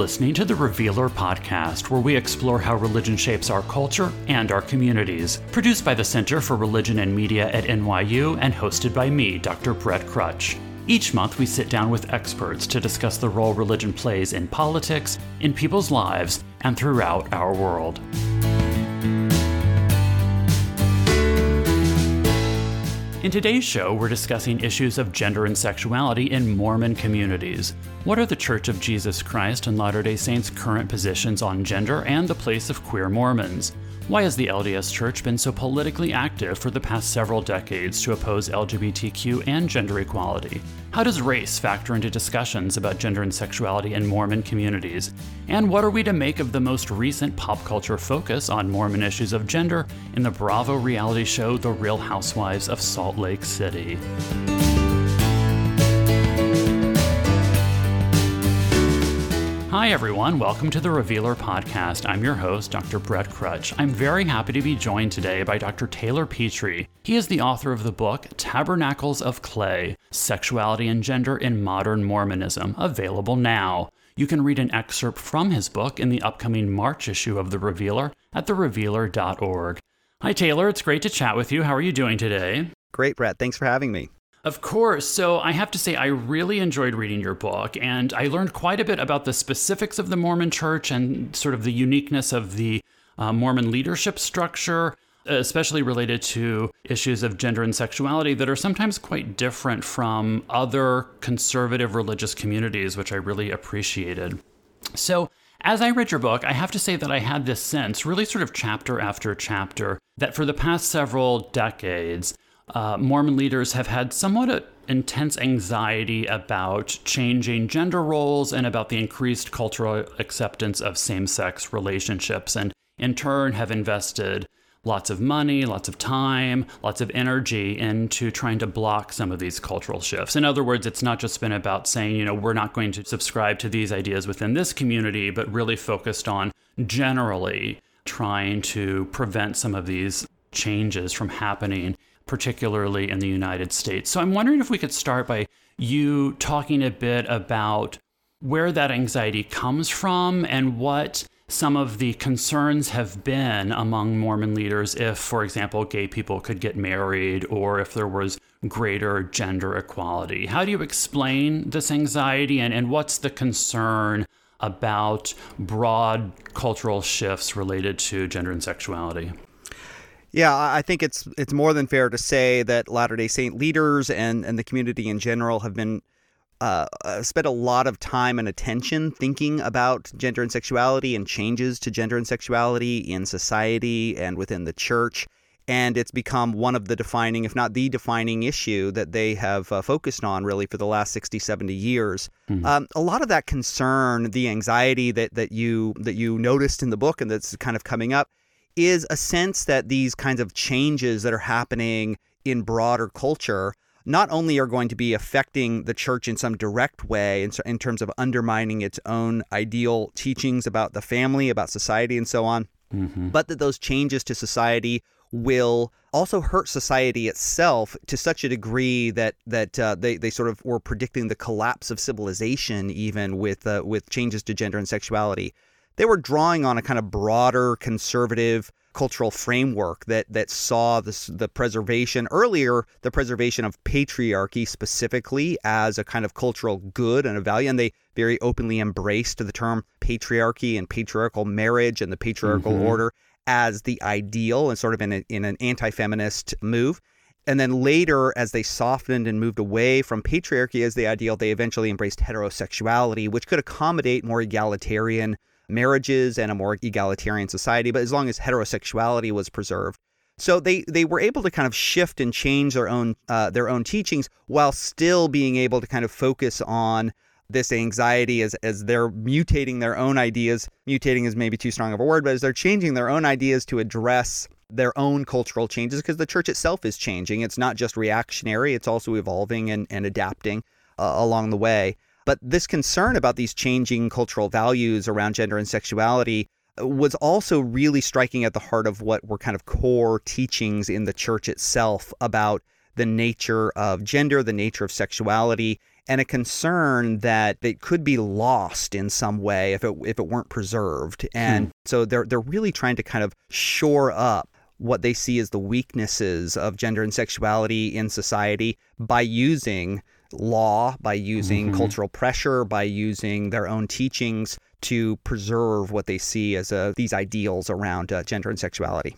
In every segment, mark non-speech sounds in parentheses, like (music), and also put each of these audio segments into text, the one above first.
listening to the Revealer podcast, where we explore how religion shapes our culture and our communities. Produced by the Center for Religion and Media at NYU and hosted by me, Dr. Brett Krutzsch. Each month, we sit down with experts to discuss the role religion plays in politics, in people's lives, and throughout our world. In today's show, we're discussing issues of gender and sexuality in Mormon communities. What are the Church of Jesus Christ and Latter day Saints' current positions on gender and the place of queer Mormons? Why has the LDS Church been so politically active for the past several decades to oppose LGBTQ and gender equality? How does race factor into discussions about gender and sexuality in Mormon communities? And what are we to make of the most recent pop culture focus on Mormon issues of gender in the Bravo reality show The Real Housewives of Salt Lake City? Hi, everyone. Welcome to the Revealer Podcast. I'm your host, Dr. Brett Krutzsch. I'm very happy to be joined today by Dr. Taylor Petrey. He is the author of the book Tabernacles of Clay Sexuality and Gender in Modern Mormonism, available now. You can read an excerpt from his book in the upcoming March issue of The Revealer at therevealer.org. Hi, Taylor. It's great to chat with you. How are you doing today? Great, Brett. Thanks for having me. Of course. So I have to say, I really enjoyed reading your book, and I learned quite a bit about the specifics of the Mormon church and sort of the uniqueness of the uh, Mormon leadership structure, especially related to issues of gender and sexuality that are sometimes quite different from other conservative religious communities, which I really appreciated. So, as I read your book, I have to say that I had this sense, really sort of chapter after chapter, that for the past several decades, uh, Mormon leaders have had somewhat intense anxiety about changing gender roles and about the increased cultural acceptance of same sex relationships, and in turn have invested lots of money, lots of time, lots of energy into trying to block some of these cultural shifts. In other words, it's not just been about saying, you know, we're not going to subscribe to these ideas within this community, but really focused on generally trying to prevent some of these changes from happening particularly in the United States. So I'm wondering if we could start by you talking a bit about where that anxiety comes from and what some of the concerns have been among Mormon leaders if, for example, gay people could get married or if there was greater gender equality. How do you explain this anxiety and, and what's the concern about broad cultural shifts related to gender and sexuality? Yeah, I think it's it's more than fair to say that Latter Day Saint leaders and and the community in general have been uh, uh, spent a lot of time and attention thinking about gender and sexuality and changes to gender and sexuality in society and within the church. And it's become one of the defining, if not the defining issue that they have uh, focused on really for the last 60, 70 years. Mm-hmm. Um, a lot of that concern, the anxiety that, that you that you noticed in the book and that's kind of coming up, is a sense that these kinds of changes that are happening in broader culture not only are going to be affecting the church in some direct way in, in terms of undermining its own ideal teachings about the family, about society, and so on, mm-hmm. but that those changes to society will also hurt society itself to such a degree that that uh, they they sort of were predicting the collapse of civilization even with uh, with changes to gender and sexuality they were drawing on a kind of broader conservative cultural framework that that saw this, the preservation earlier the preservation of patriarchy specifically as a kind of cultural good and a value and they very openly embraced the term patriarchy and patriarchal marriage and the patriarchal mm-hmm. order as the ideal and sort of in, a, in an anti-feminist move and then later as they softened and moved away from patriarchy as the ideal they eventually embraced heterosexuality which could accommodate more egalitarian marriages and a more egalitarian society, but as long as heterosexuality was preserved. So they, they were able to kind of shift and change their own uh, their own teachings while still being able to kind of focus on this anxiety as as they're mutating their own ideas. Mutating is maybe too strong of a word, but as they're changing their own ideas to address their own cultural changes, because the church itself is changing. It's not just reactionary; it's also evolving and and adapting uh, along the way. But this concern about these changing cultural values around gender and sexuality uh, was also really striking at the heart of what were kind of core teachings in the church itself about the nature of gender, the nature of sexuality, and a concern that it could be lost in some way if it if it weren't preserved. And hmm. so they're they're really trying to kind of shore up what they see as the weaknesses of gender and sexuality in society by using law, by using mm-hmm. cultural pressure, by using their own teachings to preserve what they see as uh, these ideals around uh, gender and sexuality.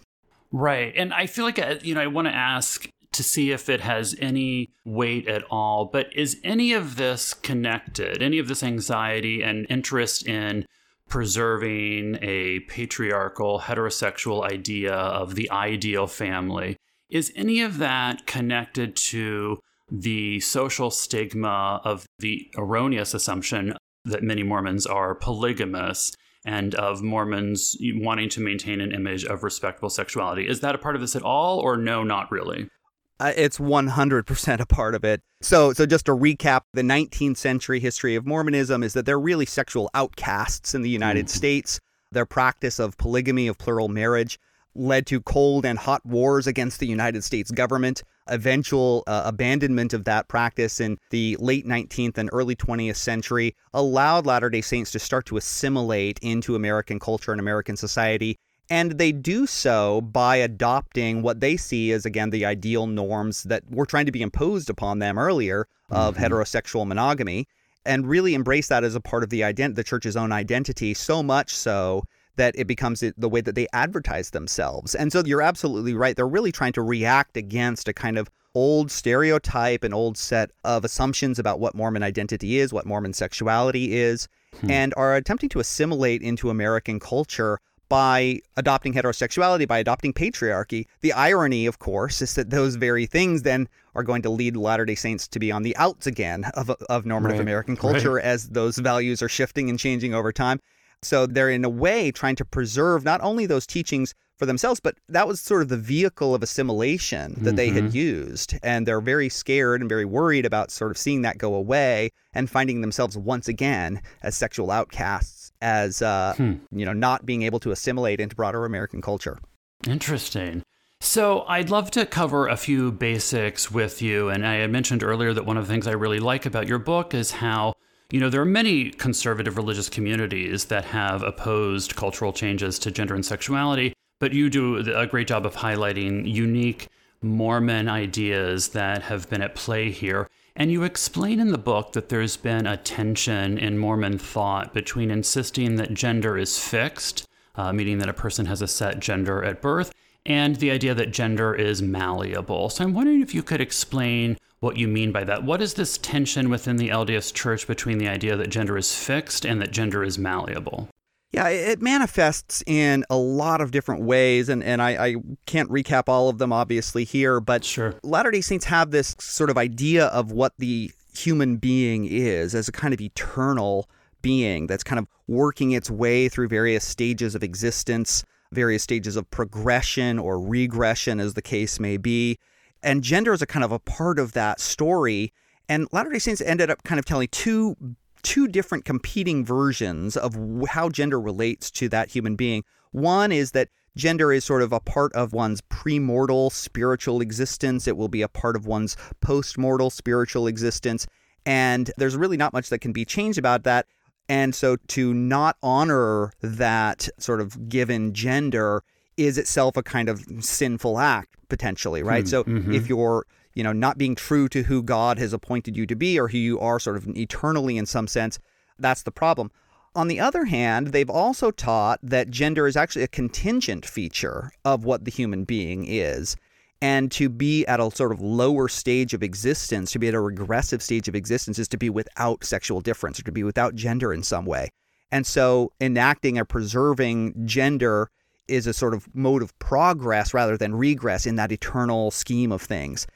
Right. And I feel like, uh, you know, I want to ask to see if it has any weight at all, but is any of this connected, any of this anxiety and interest in preserving a patriarchal heterosexual idea of the ideal family, is any of that connected to the social stigma of the erroneous assumption that many Mormons are polygamous and of Mormons wanting to maintain an image of respectable sexuality. Is that a part of this at all, or no, not really? Uh, it's 100% a part of it. So, so just to recap, the 19th century history of Mormonism is that they're really sexual outcasts in the United mm-hmm. States. Their practice of polygamy, of plural marriage, led to cold and hot wars against the United States government. Eventual uh, abandonment of that practice in the late 19th and early 20th century allowed Latter day Saints to start to assimilate into American culture and American society. And they do so by adopting what they see as, again, the ideal norms that were trying to be imposed upon them earlier of mm-hmm. heterosexual monogamy and really embrace that as a part of the ident- the church's own identity, so much so that it becomes the way that they advertise themselves. And so you're absolutely right. They're really trying to react against a kind of old stereotype and old set of assumptions about what Mormon identity is, what Mormon sexuality is, hmm. and are attempting to assimilate into American culture by adopting heterosexuality, by adopting patriarchy. The irony, of course, is that those very things then are going to lead Latter day Saints to be on the outs again of, of normative right. American culture right. as those values are shifting and changing over time. So they're in a way trying to preserve not only those teachings for themselves, but that was sort of the vehicle of assimilation that mm-hmm. they had mm-hmm. used. And they're very scared and very worried about sort of seeing that go away and finding themselves once again as sexual outcasts, as, uh, hmm. you know, not being able to assimilate into broader American culture. Interesting. So, I'd love to cover a few basics with you. And I had mentioned earlier that one of the things I really like about your book is how you know, there are many conservative religious communities that have opposed cultural changes to gender and sexuality, but you do a great job of highlighting unique Mormon ideas that have been at play here. And you explain in the book that there's been a tension in Mormon thought between insisting that gender is fixed, uh, meaning that a person has a set gender at birth, and the idea that gender is malleable. So I'm wondering if you could explain what you mean by that. What is this tension within the LDS Church between the idea that gender is fixed and that gender is malleable? Yeah, it manifests in a lot of different ways, and, and I, I can't recap all of them obviously here, but sure. Latter day Saints have this sort of idea of what the human being is as a kind of eternal being that's kind of working its way through various stages of existence, various stages of progression or regression, as the case may be and gender is a kind of a part of that story. And Latter Day Saints ended up kind of telling two two different competing versions of how gender relates to that human being. One is that gender is sort of a part of one's premortal spiritual existence. It will be a part of one's postmortal spiritual existence. And there's really not much that can be changed about that. And so to not honor that sort of given gender is itself a kind of sinful act potentially, right? Hmm, so mm-hmm. if you're you know not being true to who God has appointed you to be or who you are sort of eternally in some sense, that's the problem. On the other hand, they've also taught that gender is actually a contingent feature of what the human being is. And to be at a sort of lower stage of existence, to be at a regressive stage of existence, is to be without sexual difference or to be without gender in some way. And so enacting or preserving gender is a sort of mode of progress rather than regress in that eternal scheme of things.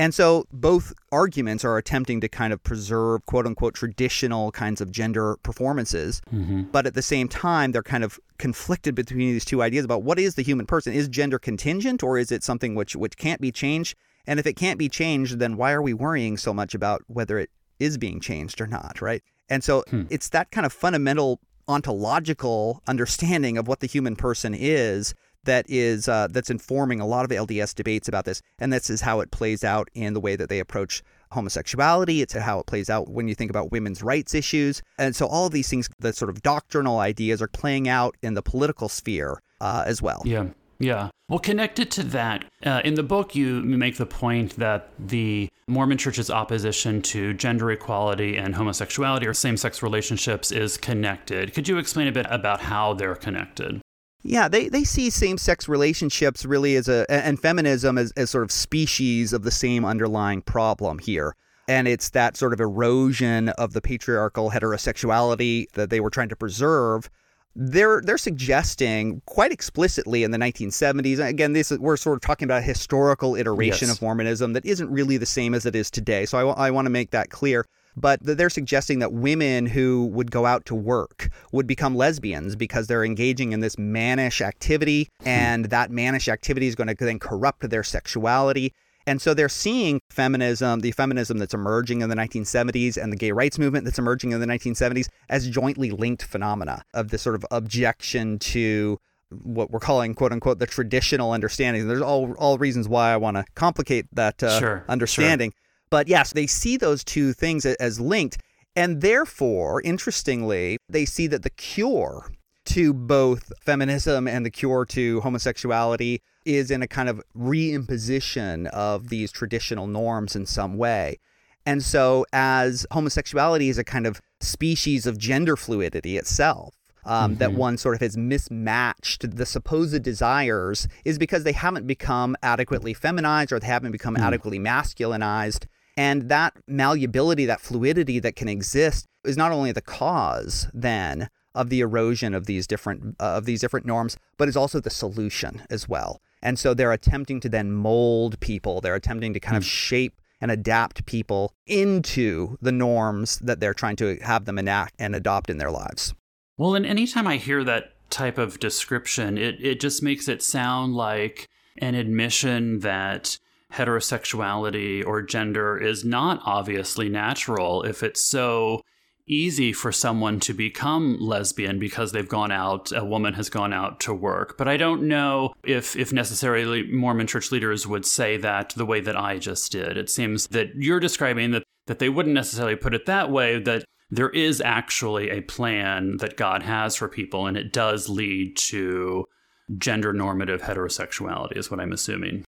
And so both arguments are attempting to kind of preserve quote unquote traditional kinds of gender performances. Mm-hmm. But at the same time, they're kind of conflicted between these two ideas about what is the human person? Is gender contingent or is it something which, which can't be changed? And if it can't be changed, then why are we worrying so much about whether it is being changed or not, right? And so hmm. it's that kind of fundamental ontological understanding of what the human person is that is uh, that's informing a lot of LDS debates about this, and this is how it plays out in the way that they approach homosexuality. It's how it plays out when you think about women's rights issues. And so all of these things, the sort of doctrinal ideas, are playing out in the political sphere uh, as well. Yeah. Yeah. Well, connected to that, uh, in the book, you make the point that the Mormon Church's opposition to gender equality and homosexuality or same sex relationships is connected. Could you explain a bit about how they're connected? Yeah, they, they see same sex relationships really as a, and feminism as, as sort of species of the same underlying problem here. And it's that sort of erosion of the patriarchal heterosexuality that they were trying to preserve they're they're suggesting quite explicitly in the 1970s. Again, this we're sort of talking about a historical iteration yes. of Mormonism that isn't really the same as it is today. So I, I want to make that clear. But they're suggesting that women who would go out to work would become lesbians because they're engaging in this mannish activity, hmm. and that mannish activity is going to then corrupt their sexuality. And so they're seeing feminism, the feminism that's emerging in the 1970s and the gay rights movement that's emerging in the 1970s as jointly linked phenomena of this sort of objection to what we're calling quote unquote the traditional understanding. There's all all reasons why I want to complicate that uh, sure, understanding. Sure. But yes, they see those two things as linked. And therefore, interestingly, they see that the cure to both feminism and the cure to homosexuality is in a kind of reimposition of these traditional norms in some way. And so, as homosexuality is a kind of species of gender fluidity itself, um, mm-hmm. that one sort of has mismatched the supposed desires is because they haven't become adequately feminized or they haven't become mm. adequately masculinized. And that malleability, that fluidity that can exist is not only the cause then of the erosion of these different uh, of these different norms, but is also the solution as well. And so they're attempting to then mold people. They're attempting to kind of hmm. shape and adapt people into the norms that they're trying to have them enact and adopt in their lives. Well, and anytime I hear that type of description, it, it just makes it sound like an admission that heterosexuality or gender is not obviously natural if it's so easy for someone to become lesbian because they've gone out a woman has gone out to work. But i don't know if if necessarily mormon church leaders would say that the way that i just did. It seems that you're describing that that they wouldn't necessarily put it that way that there is actually a plan that god has for people and it does lead to gender normative heterosexuality is what i'm assuming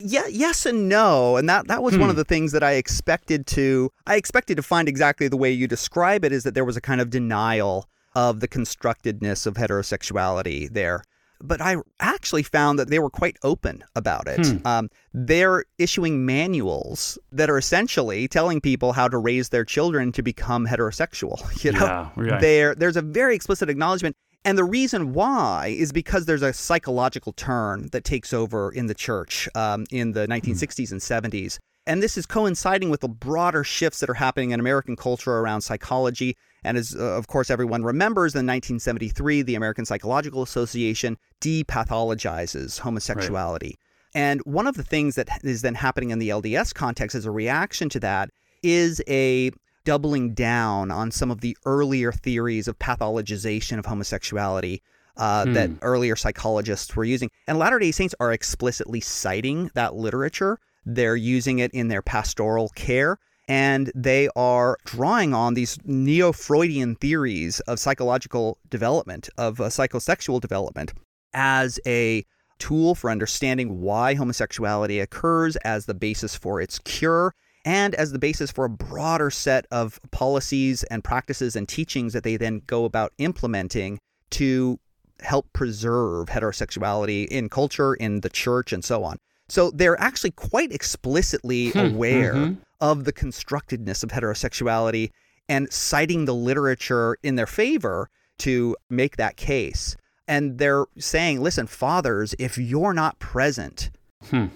yeah, yes and no, and that that was hmm. one of hmm. the things that I expected to I expected to find exactly the way you describe it is that there was a kind of denial of the constructedness of heterosexuality there. But I actually found that they were quite open about it. Hmm. Um, they're issuing manuals that are essentially telling people how to raise their children to become heterosexual. (laughs) You know, yeah, right. there there's a very explicit acknowledgement and the reason why is because there's a psychological turn that takes over in the church um, in the 1960s mm. and 70s. And this is coinciding with the broader shifts that are happening in American culture around psychology. And as, uh, of course, everyone remembers, in 1973, the American Psychological Association depathologizes homosexuality. Right. And one of the things that is then happening in the LDS context as a reaction to that is a doubling down on some of the earlier theories of pathologization of homosexuality uh, hmm. that earlier psychologists were using. And Latter day Saints are explicitly citing that literature. They're using it in their pastoral care. And they are drawing on these neo Freudian theories of psychological development, of uh, psychosexual development, as a tool for understanding why homosexuality occurs, as the basis for its cure, and as the basis for a broader set of policies and practices and teachings that they then go about implementing to help preserve heterosexuality in culture, in the church, and so on. So they're actually quite explicitly hmm, aware mm-hmm. of the constructedness of heterosexuality and citing the literature in their favor to make that case. And they're saying, listen, fathers, if you're not present hmm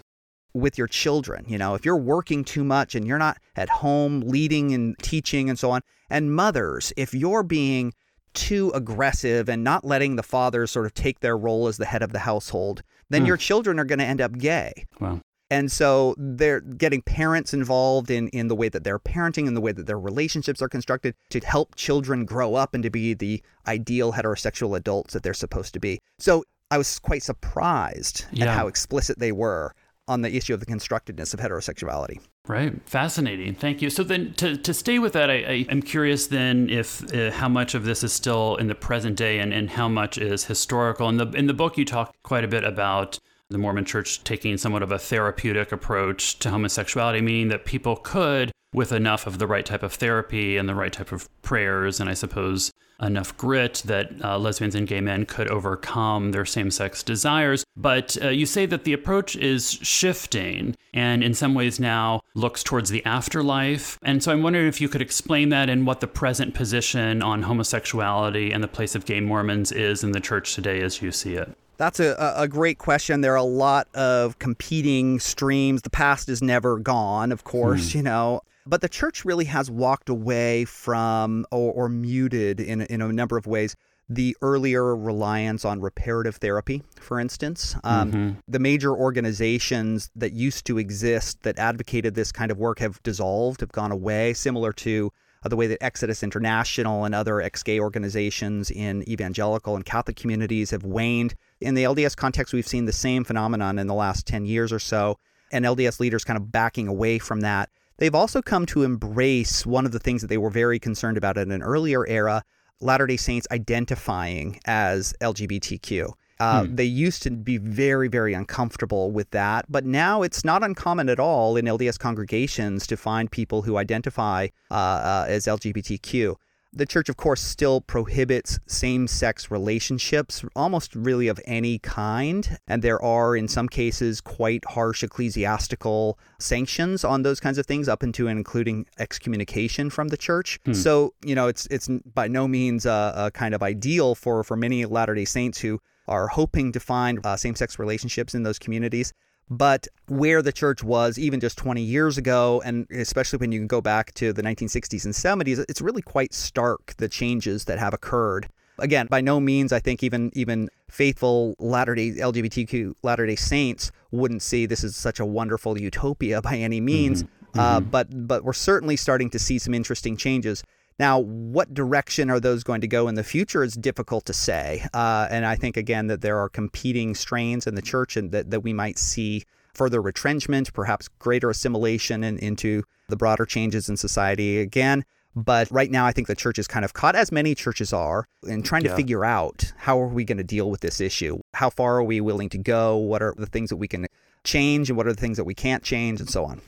with your children. You know, if you're working too much and you're not at home leading and teaching and so on, and mothers, if you're being too aggressive and not letting the fathers sort of take their role as the head of the household, then mm. your children are going to end up gay. Wow. And so they're getting parents involved in, in the way that they're parenting and the way that their relationships are constructed to help children grow up and to be the ideal heterosexual adults that they're supposed to be. So I was quite surprised yeah. at how explicit they were on the issue of the constructedness of heterosexuality. Right. Fascinating. Thank you. So then, to, to stay with that, I, I am curious then if uh, how much of this is still in the present day and, and how much is historical. In the in the book, you talk quite a bit about the Mormon Church taking somewhat of a therapeutic approach to homosexuality, meaning that people could, with enough of the right type of therapy and the right type of prayers, and I suppose enough grit, that uh, lesbians and gay men could overcome their same sex desires. But uh, you say that the approach is shifting and in some ways now looks towards the afterlife. And so I'm wondering if you could explain that and what the present position on homosexuality and the place of gay Mormons is in the church today as you see it. That's a, a great question. There are a lot of competing streams. The past is never gone, of course, hmm. you know. But the church really has walked away from or, or muted in, in a number of ways the earlier reliance on reparative therapy, for instance. Um, mm-hmm. The major organizations that used to exist that advocated this kind of work have dissolved, have gone away, similar to uh, the way that Exodus International and other ex gay organizations in evangelical and Catholic communities have waned. In the LDS context, we've seen the same phenomenon in the last 10 years or so, and LDS leaders kind of backing away from that. They've also come to embrace one of the things that they were very concerned about in an earlier era Latter day Saints identifying as LGBTQ. Uh, hmm. They used to be very, very uncomfortable with that, but now it's not uncommon at all in LDS congregations to find people who identify uh, uh, as LGBTQ. The church, of course, still prohibits same sex relationships, almost really of any kind. And there are, in some cases, quite harsh ecclesiastical sanctions on those kinds of things, up into and including excommunication from the church. Hmm. So, you know, it's, it's by no means a, a kind of ideal for, for many Latter day Saints who are hoping to find uh, same sex relationships in those communities. But where the church was even just 20 years ago, and especially when you can go back to the 1960s and 70s, it's really quite stark the changes that have occurred. Again, by no means, I think even even faithful Latter Day LGBTQ Latter Day Saints wouldn't see this as such a wonderful utopia by any means. Mm-hmm. Uh, mm-hmm. but but we're certainly starting to see some interesting changes. Now, what direction are those going to go in the future is difficult to say. Uh, and I think, again, that there are competing strains in the church and that, that we might see further retrenchment, perhaps greater assimilation in, into the broader changes in society again. But right now, I think the church is kind of caught, as many churches are, in trying yeah. to figure out how are we going to deal with this issue? How far are we willing to go? What are the things that we can change and what are the things that we can't change and so on?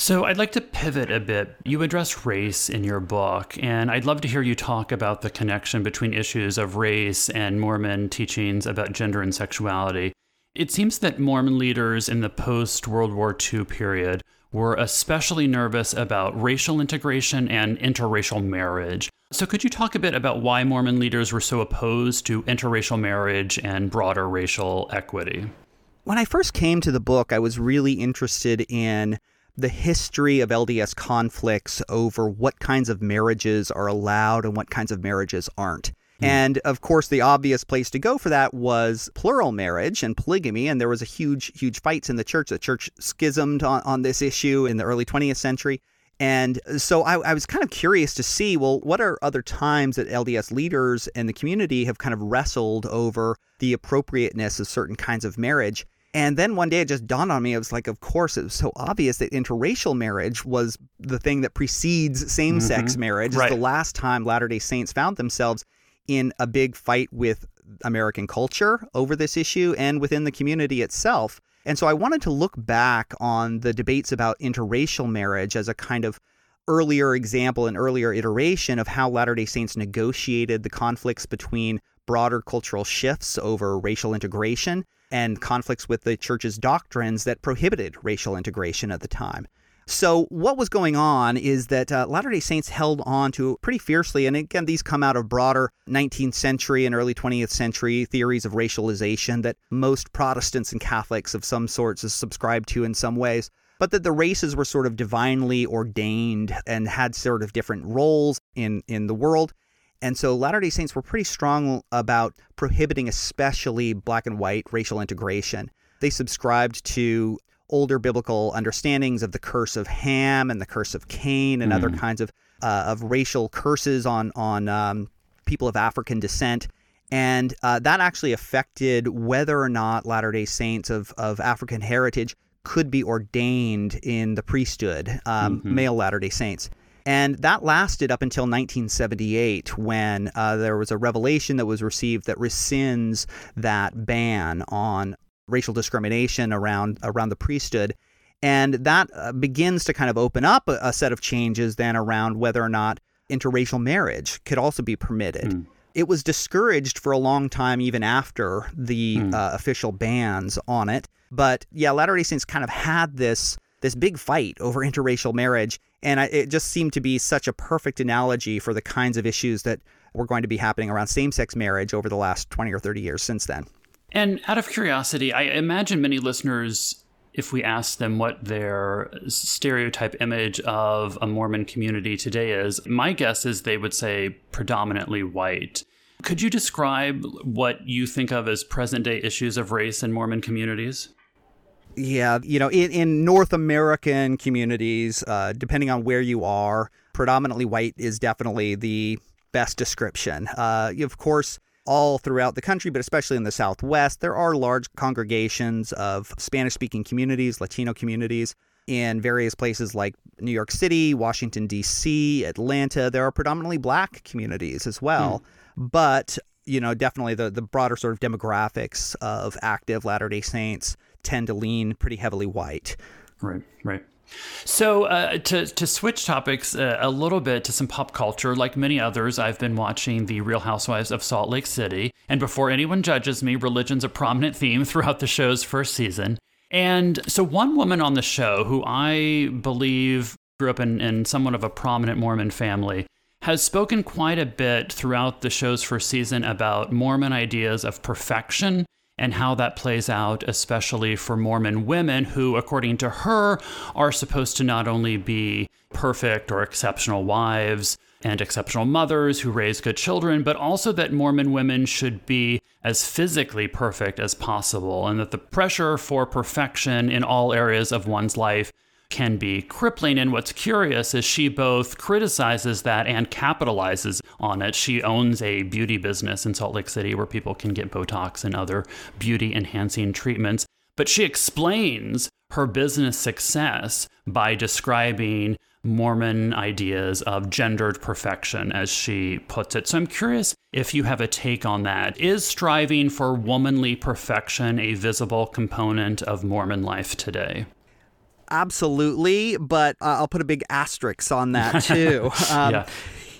So, I'd like to pivot a bit. You address race in your book, and I'd love to hear you talk about the connection between issues of race and Mormon teachings about gender and sexuality. It seems that Mormon leaders in the post World War II period were especially nervous about racial integration and interracial marriage. So, could you talk a bit about why Mormon leaders were so opposed to interracial marriage and broader racial equity? When I first came to the book, I was really interested in the history of LDS conflicts over what kinds of marriages are allowed and what kinds of marriages aren't. Hmm. And of course, the obvious place to go for that was plural marriage and polygamy. And there was a huge, huge fights in the church. The church schismed on, on this issue in the early 20th century. And so I, I, was kind of curious to see well, what are other times that LDS leaders and the community have kind of wrestled over the appropriateness of certain kinds of marriage? And then one day it just dawned on me. It was like, of course, it was so obvious that interracial marriage was the thing that precedes same sex mm-hmm. marriage. Right. It's the last time Latter day Saints found themselves in a big fight with American culture over this issue and within the community itself. And so I wanted to look back on the debates about interracial marriage as a kind of earlier example, an earlier iteration of how Latter day Saints negotiated the conflicts between broader cultural shifts over racial integration and conflicts with the church's doctrines that prohibited racial integration at the time. So, what was going on is that uh, Latter day Saints held on to pretty fiercely, and again, these come out of broader 19th century and early 20th century theories of racialization that most Protestants and Catholics of some sorts subscribed to in some ways, but that the races were sort of divinely ordained and had sort of different roles in, in the world. And so Latter day Saints were pretty strong about prohibiting, especially black and white racial integration. They subscribed to older biblical understandings of the curse of Ham and the curse of Cain and mm. other kinds of, uh, of racial curses on, on um, people of African descent. And uh, that actually affected whether or not Latter day Saints of, of African heritage could be ordained in the priesthood, um, mm-hmm. male Latter day Saints. And that lasted up until 1978 when uh, there was a revelation that was received that rescinds that ban on racial discrimination around around the priesthood. And that uh, begins to kind of open up a, a, set of changes then around whether or not interracial marriage could also be permitted. Mm. It was discouraged for a long time, even after the mm. uh, official bans on it. But yeah, Latter day Saints kind of had this this big fight over interracial marriage, and I, it just seemed to be such a perfect analogy for the kinds of issues that were going to be happening around same sex marriage over the last 20 or 30 years since then. And out of curiosity, I imagine many listeners, if we ask them what their stereotype image of a Mormon community today is, my guess is they would say predominantly white. Could you describe what you think of as present day issues of race in Mormon communities? Yeah, you know, in, in North American communities, uh, depending on where you are, predominantly white is definitely the best description. Uh, of course, all throughout the country, but especially in the Southwest, there are large congregations of Spanish speaking communities, Latino communities. In various places like New York City, Washington, D.C., Atlanta, there are predominantly black communities as well. Mm. But, you know, definitely the, the broader sort of demographics of active Latter day Saints tend to lean pretty heavily white. Right, right. So, uh, to, to switch topics uh, a little bit to some pop culture, like many others, I've been watching The Real Housewives of Salt Lake City. And before anyone judges me, religion's a prominent theme (laughs) throughout the show's first season. And so, one woman on the show who I believe grew up in, in somewhat of a prominent Mormon family has spoken quite a bit throughout the show's first season about Mormon ideas of perfection and how that plays out, especially for Mormon women who, according to her, are supposed to not only be perfect or exceptional wives and exceptional mothers who raise good children, but also that Mormon women should be as physically perfect as possible, and that the pressure for perfection in all areas of one's life can be crippling. And what's curious is she both criticizes that and capitalizes on it. She owns a beauty business in Salt Lake City where people can get Botox and other beauty enhancing treatments. But she explains her business success by describing Mormon ideas of gendered perfection, as she puts it. So I'm curious if you have a take on that. Is striving for womanly perfection a visible component of Mormon life today? Absolutely, but uh, I'll put a big asterisk on that (laughs) too. Um, yeah.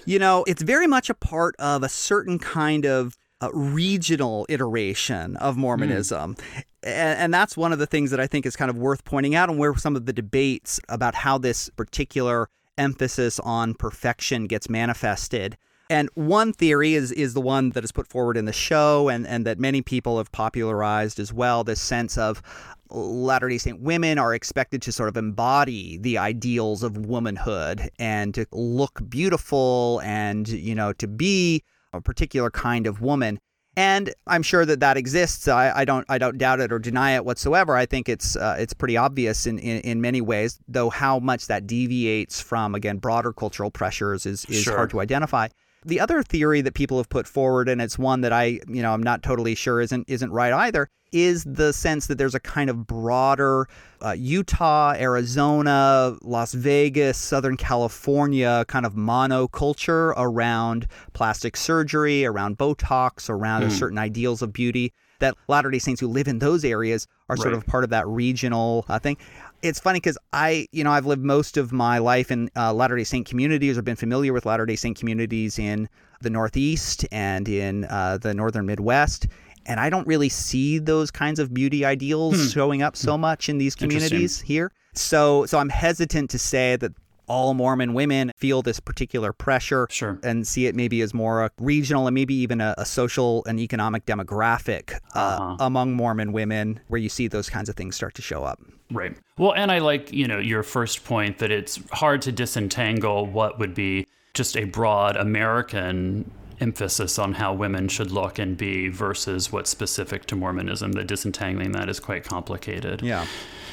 You know, it's very much a part of a certain kind of uh, regional iteration of Mormonism. Mm. And, and that's one of the things that I think is kind of worth pointing out, and where some of the debates about how this particular emphasis on perfection gets manifested. And one theory is is the one that is put forward in the show and, and that many people have popularized as well, this sense of Latter day Saint women are expected to sort of embody the ideals of womanhood and to look beautiful and, you know, to be a particular kind of woman. And I'm sure that that exists. I, I don't I don't doubt it or deny it whatsoever. I think it's uh, it's pretty obvious in, in, in many ways, though how much that deviates from again broader cultural pressures is is sure. hard to identify. The other theory that people have put forward, and it's one that I, you know, I'm not totally sure isn't isn't right either, is the sense that there's a kind of broader uh, Utah, Arizona, Las Vegas, Southern California kind of monoculture around plastic surgery, around Botox, around mm. certain ideals of beauty. That Latter day Saints who live in those areas are right. sort of part of that regional uh, thing it's funny because I, you know, I've lived most of my life in uh, Latter day Saint communities or been familiar with Latter day Saint communities in the Northeast and in uh, the Northern Midwest. And I don't really see those kinds of beauty ideals hmm. showing up so much in these communities here. So, so I'm hesitant to say that all Mormon women feel this particular pressure sure. and see it maybe as more a regional and maybe even a, a social and economic demographic uh, uh-huh. among Mormon women where you see those kinds of things start to show up. Right. Well, and I like, you know, your first point that it's hard to disentangle what would be just a broad American emphasis on how women should look and be versus what's specific to Mormonism. That disentangling that is quite complicated. Yeah.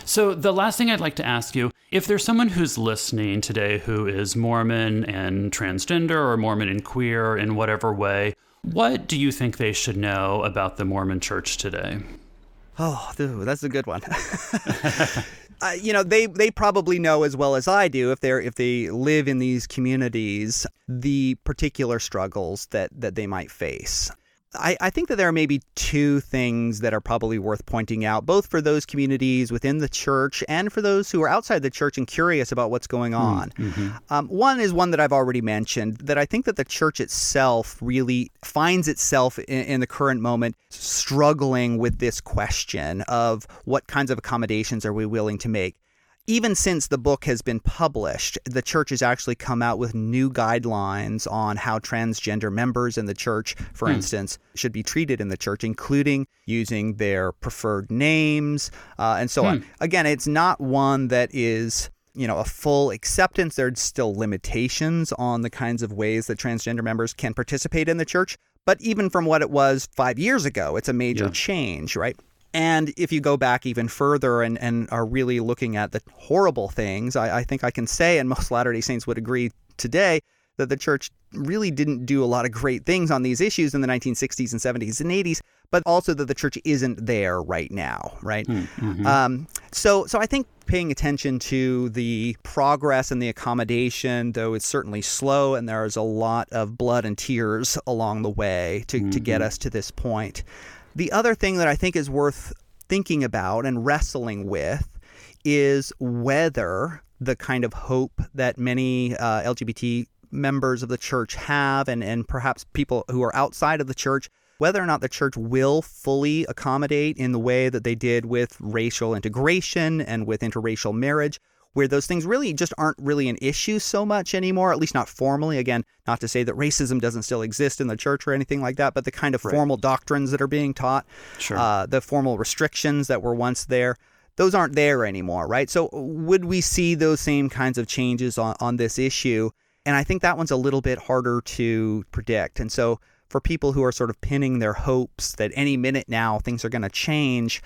So, the last thing I'd like to ask you if there's someone who's listening today who is Mormon and transgender or Mormon and queer in whatever way, what do you think they should know about the Mormon church today? Oh, dude, that's a good one. (laughs) Uh, you know, they they probably know as well as I do if they're if they live in these communities the particular struggles that that they might face. I, I, think that there are maybe two things that are probably worth pointing out, both for those communities within the church and for those who are outside the church and curious about what's going hmm, on. Mm-hmm. Um, one is one that I've already mentioned that I think that the church itself really finds itself in, in the current moment struggling with this question of what kinds of accommodations are we willing to make even since the book has been published, the church has actually come out with new guidelines on how transgender members in the church, for mm. instance, should be treated in the church, including using their preferred names uh, and so mm. on. Again, it's not one that is you know a full acceptance there's still limitations on the kinds of ways that transgender members can participate in the church but even from what it was 5 years ago it's a major yeah. change right and if you go back even further and, and are really looking at the horrible things, I, I think I can say, and most (laughs) Latter day Saints would agree today, that the church really didn't do a lot of great things on these issues in the 1960s and 70s and 80s, but also that the church isn't there right now, right? Hmm, mm-hmm. Um, so, so I think paying attention to the progress and the accommodation, though it's certainly slow and there's a lot of blood and tears along the way to, mm-hmm. to get mm-hmm. us to this point. The other thing that I think is worth thinking about and wrestling with is whether the kind of hope that many uh, LGBT members of the church have, and, and perhaps people who are outside of the church, whether or not the church will fully accommodate in the way that they did with racial integration and with interracial marriage, where those things really just aren't really an issue so much anymore, at least not formally. Again, not to say that racism doesn't still exist in the church or anything like that, but the kind of right. formal doctrines that are being taught, sure. uh, the formal restrictions that were once there, those aren't there anymore, right? So, would we see those same kinds of changes on, on this issue? And I think that one's a little bit harder to predict. And so, for people who are sort of pinning their hopes that any minute now things are going to change,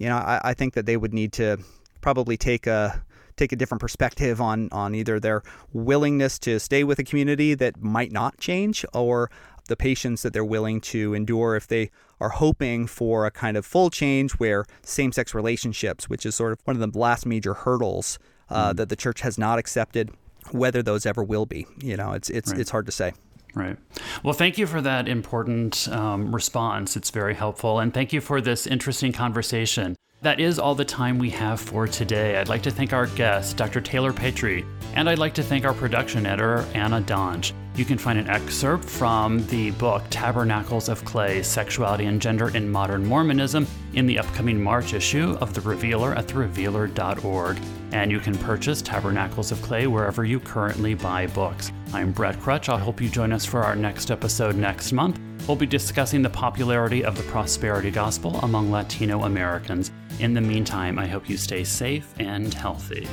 you know, I, I think that they would need to probably take a take a different perspective on on either their willingness to stay with a community that might not change or the patience that they're willing to endure if they are hoping for a kind of full change where same-sex relationships, which is sort of one of the last major hurdles uh, mm. that the church has not accepted, whether those ever will be. You know, it's it's right. it's hard to say. Right. Well, thank you for that important um, response. It's very helpful. And thank you for this interesting conversation. That is all the time we have for today. I'd like to thank our guest, Dr. Taylor Petrey, and I'd like to thank our production editor, Anna Donge. You can find an excerpt from the book Tabernacles of Clay Sexuality and Gender in Modern Mormonism in the upcoming March issue of The Revealer at therevealer.org. And you can purchase Tabernacles of Clay wherever you currently buy books. I'm Brett Krutzsch. I hope you join us for our next episode next month. We'll be discussing the popularity of the prosperity gospel among Latino Americans. In the meantime, I hope you stay safe and healthy.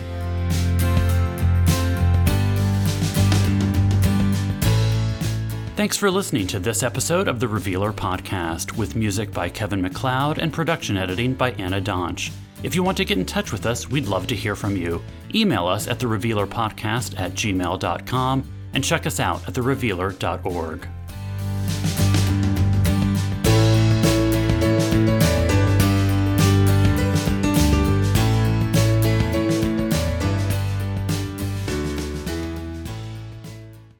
Thanks for listening to this episode of the Revealer Podcast with music by Kevin MacLeod and production editing by Anna Donch. If you want to get in touch with us, we'd love to hear from you. Email us at therevealerpodcast Revealer Podcast at gmail.com and check us out at therevealer.org.